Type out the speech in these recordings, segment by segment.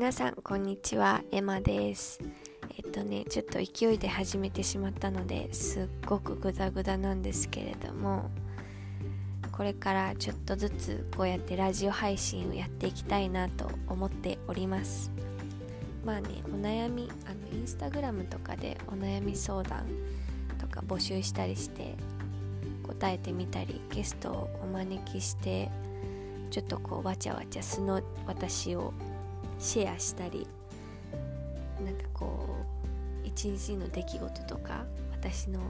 皆さんこんにちは。エマです。えっとねちょっと勢いで始めてしまったのですっごくグダグダなんですけれどもこれからちょっとずつこうやってラジオ配信をやっていきたいなと思っております。まあねお悩みあのインスタグラムとかでお悩み相談とか募集したりして答えてみたりゲストをお招きしてちょっとこうわちゃわちゃ素の私をシェアしたりなんかこう一日の出来事とか私の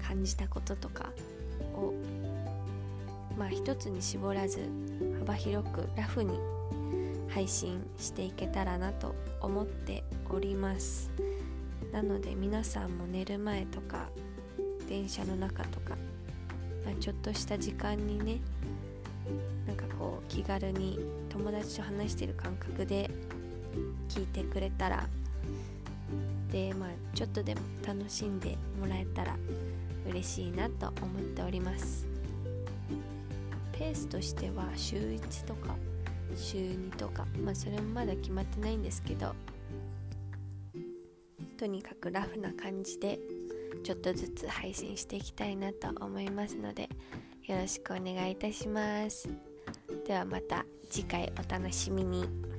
感じたこととかをまあ一つに絞らず幅広くラフに配信していけたらなと思っております。なので皆さんも寝る前とか電車の中とか、まあ、ちょっとした時間にねなんかこう気軽に友達と話してる感覚で聞いてくれたらでまあちょっとでも楽しんでもらえたら嬉しいなと思っております。ペースとしては週1とか週2とかまあそれもまだ決まってないんですけどとにかくラフな感じでちょっとずつ配信していきたいなと思いますのでよろしくお願いいたします。ではまた次回お楽しみに。